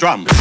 roll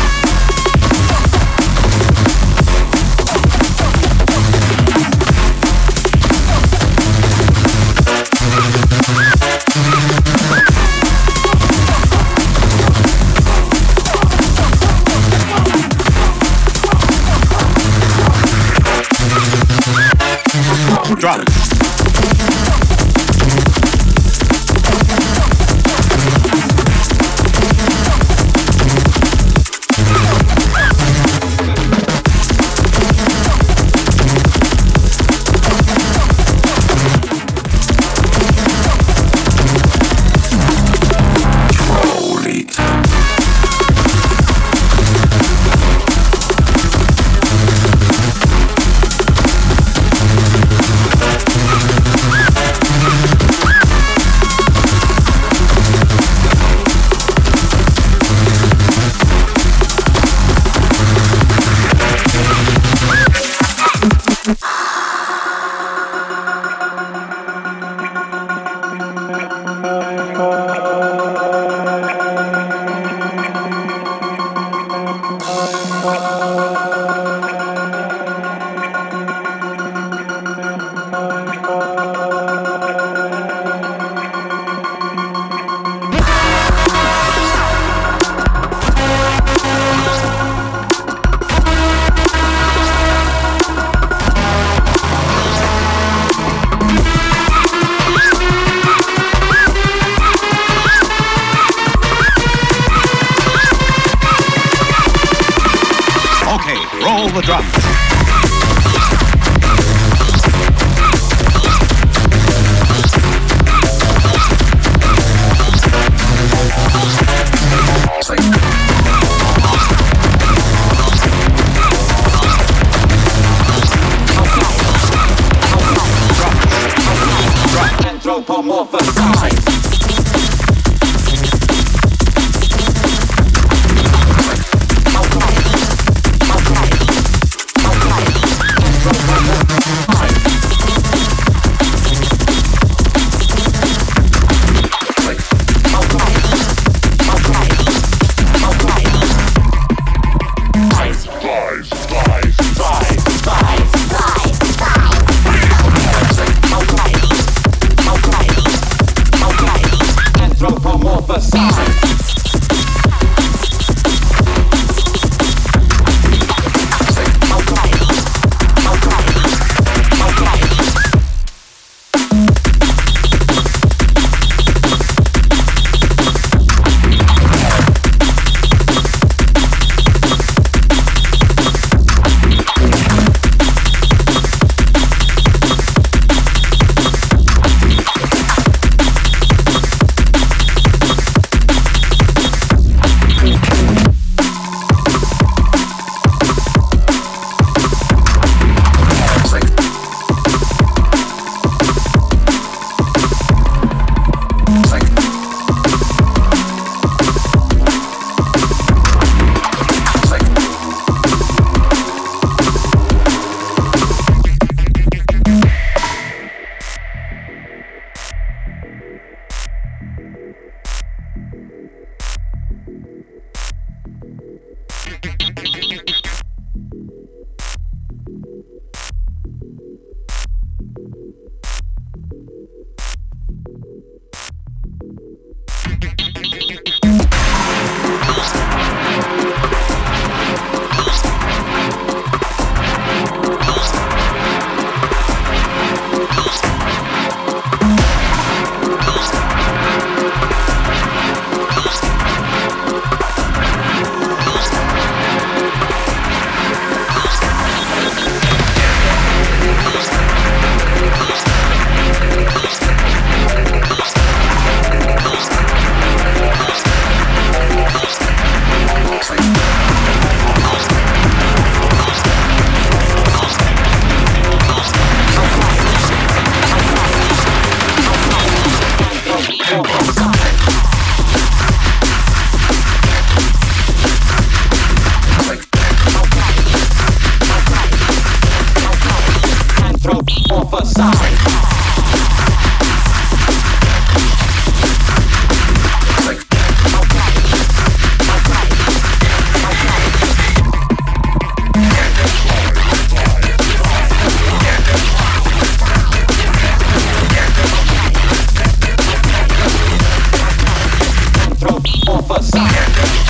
side.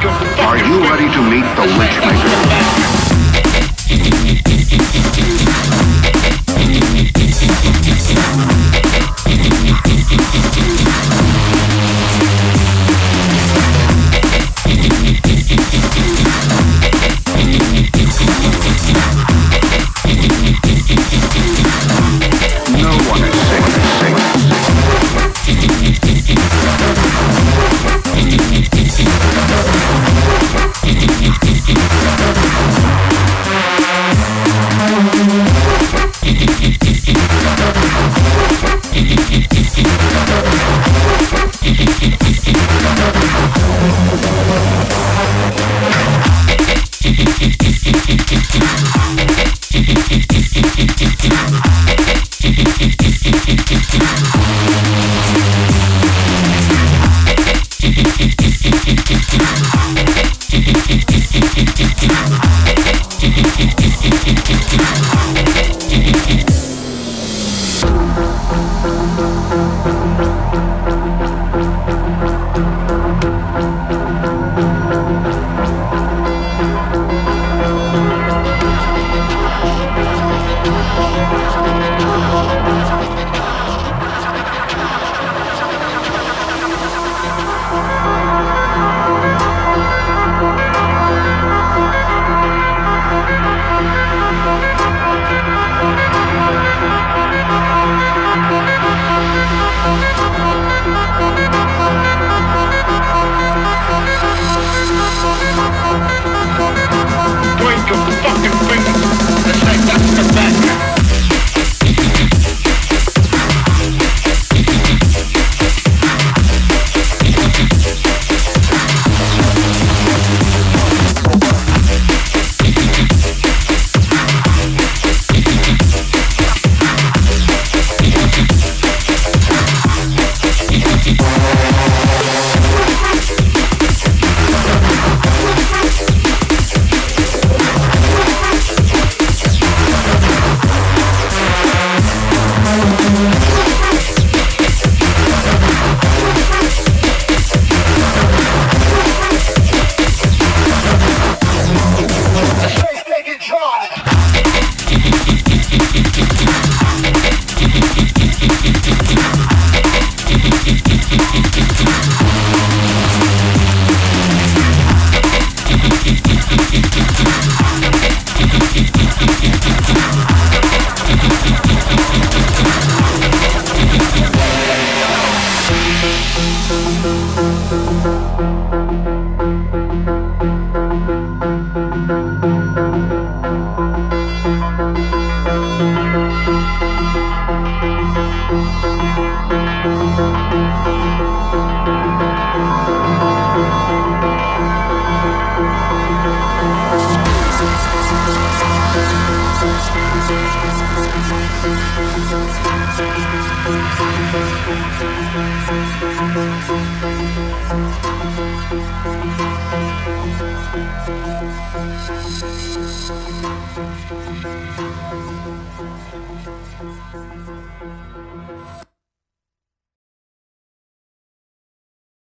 Thank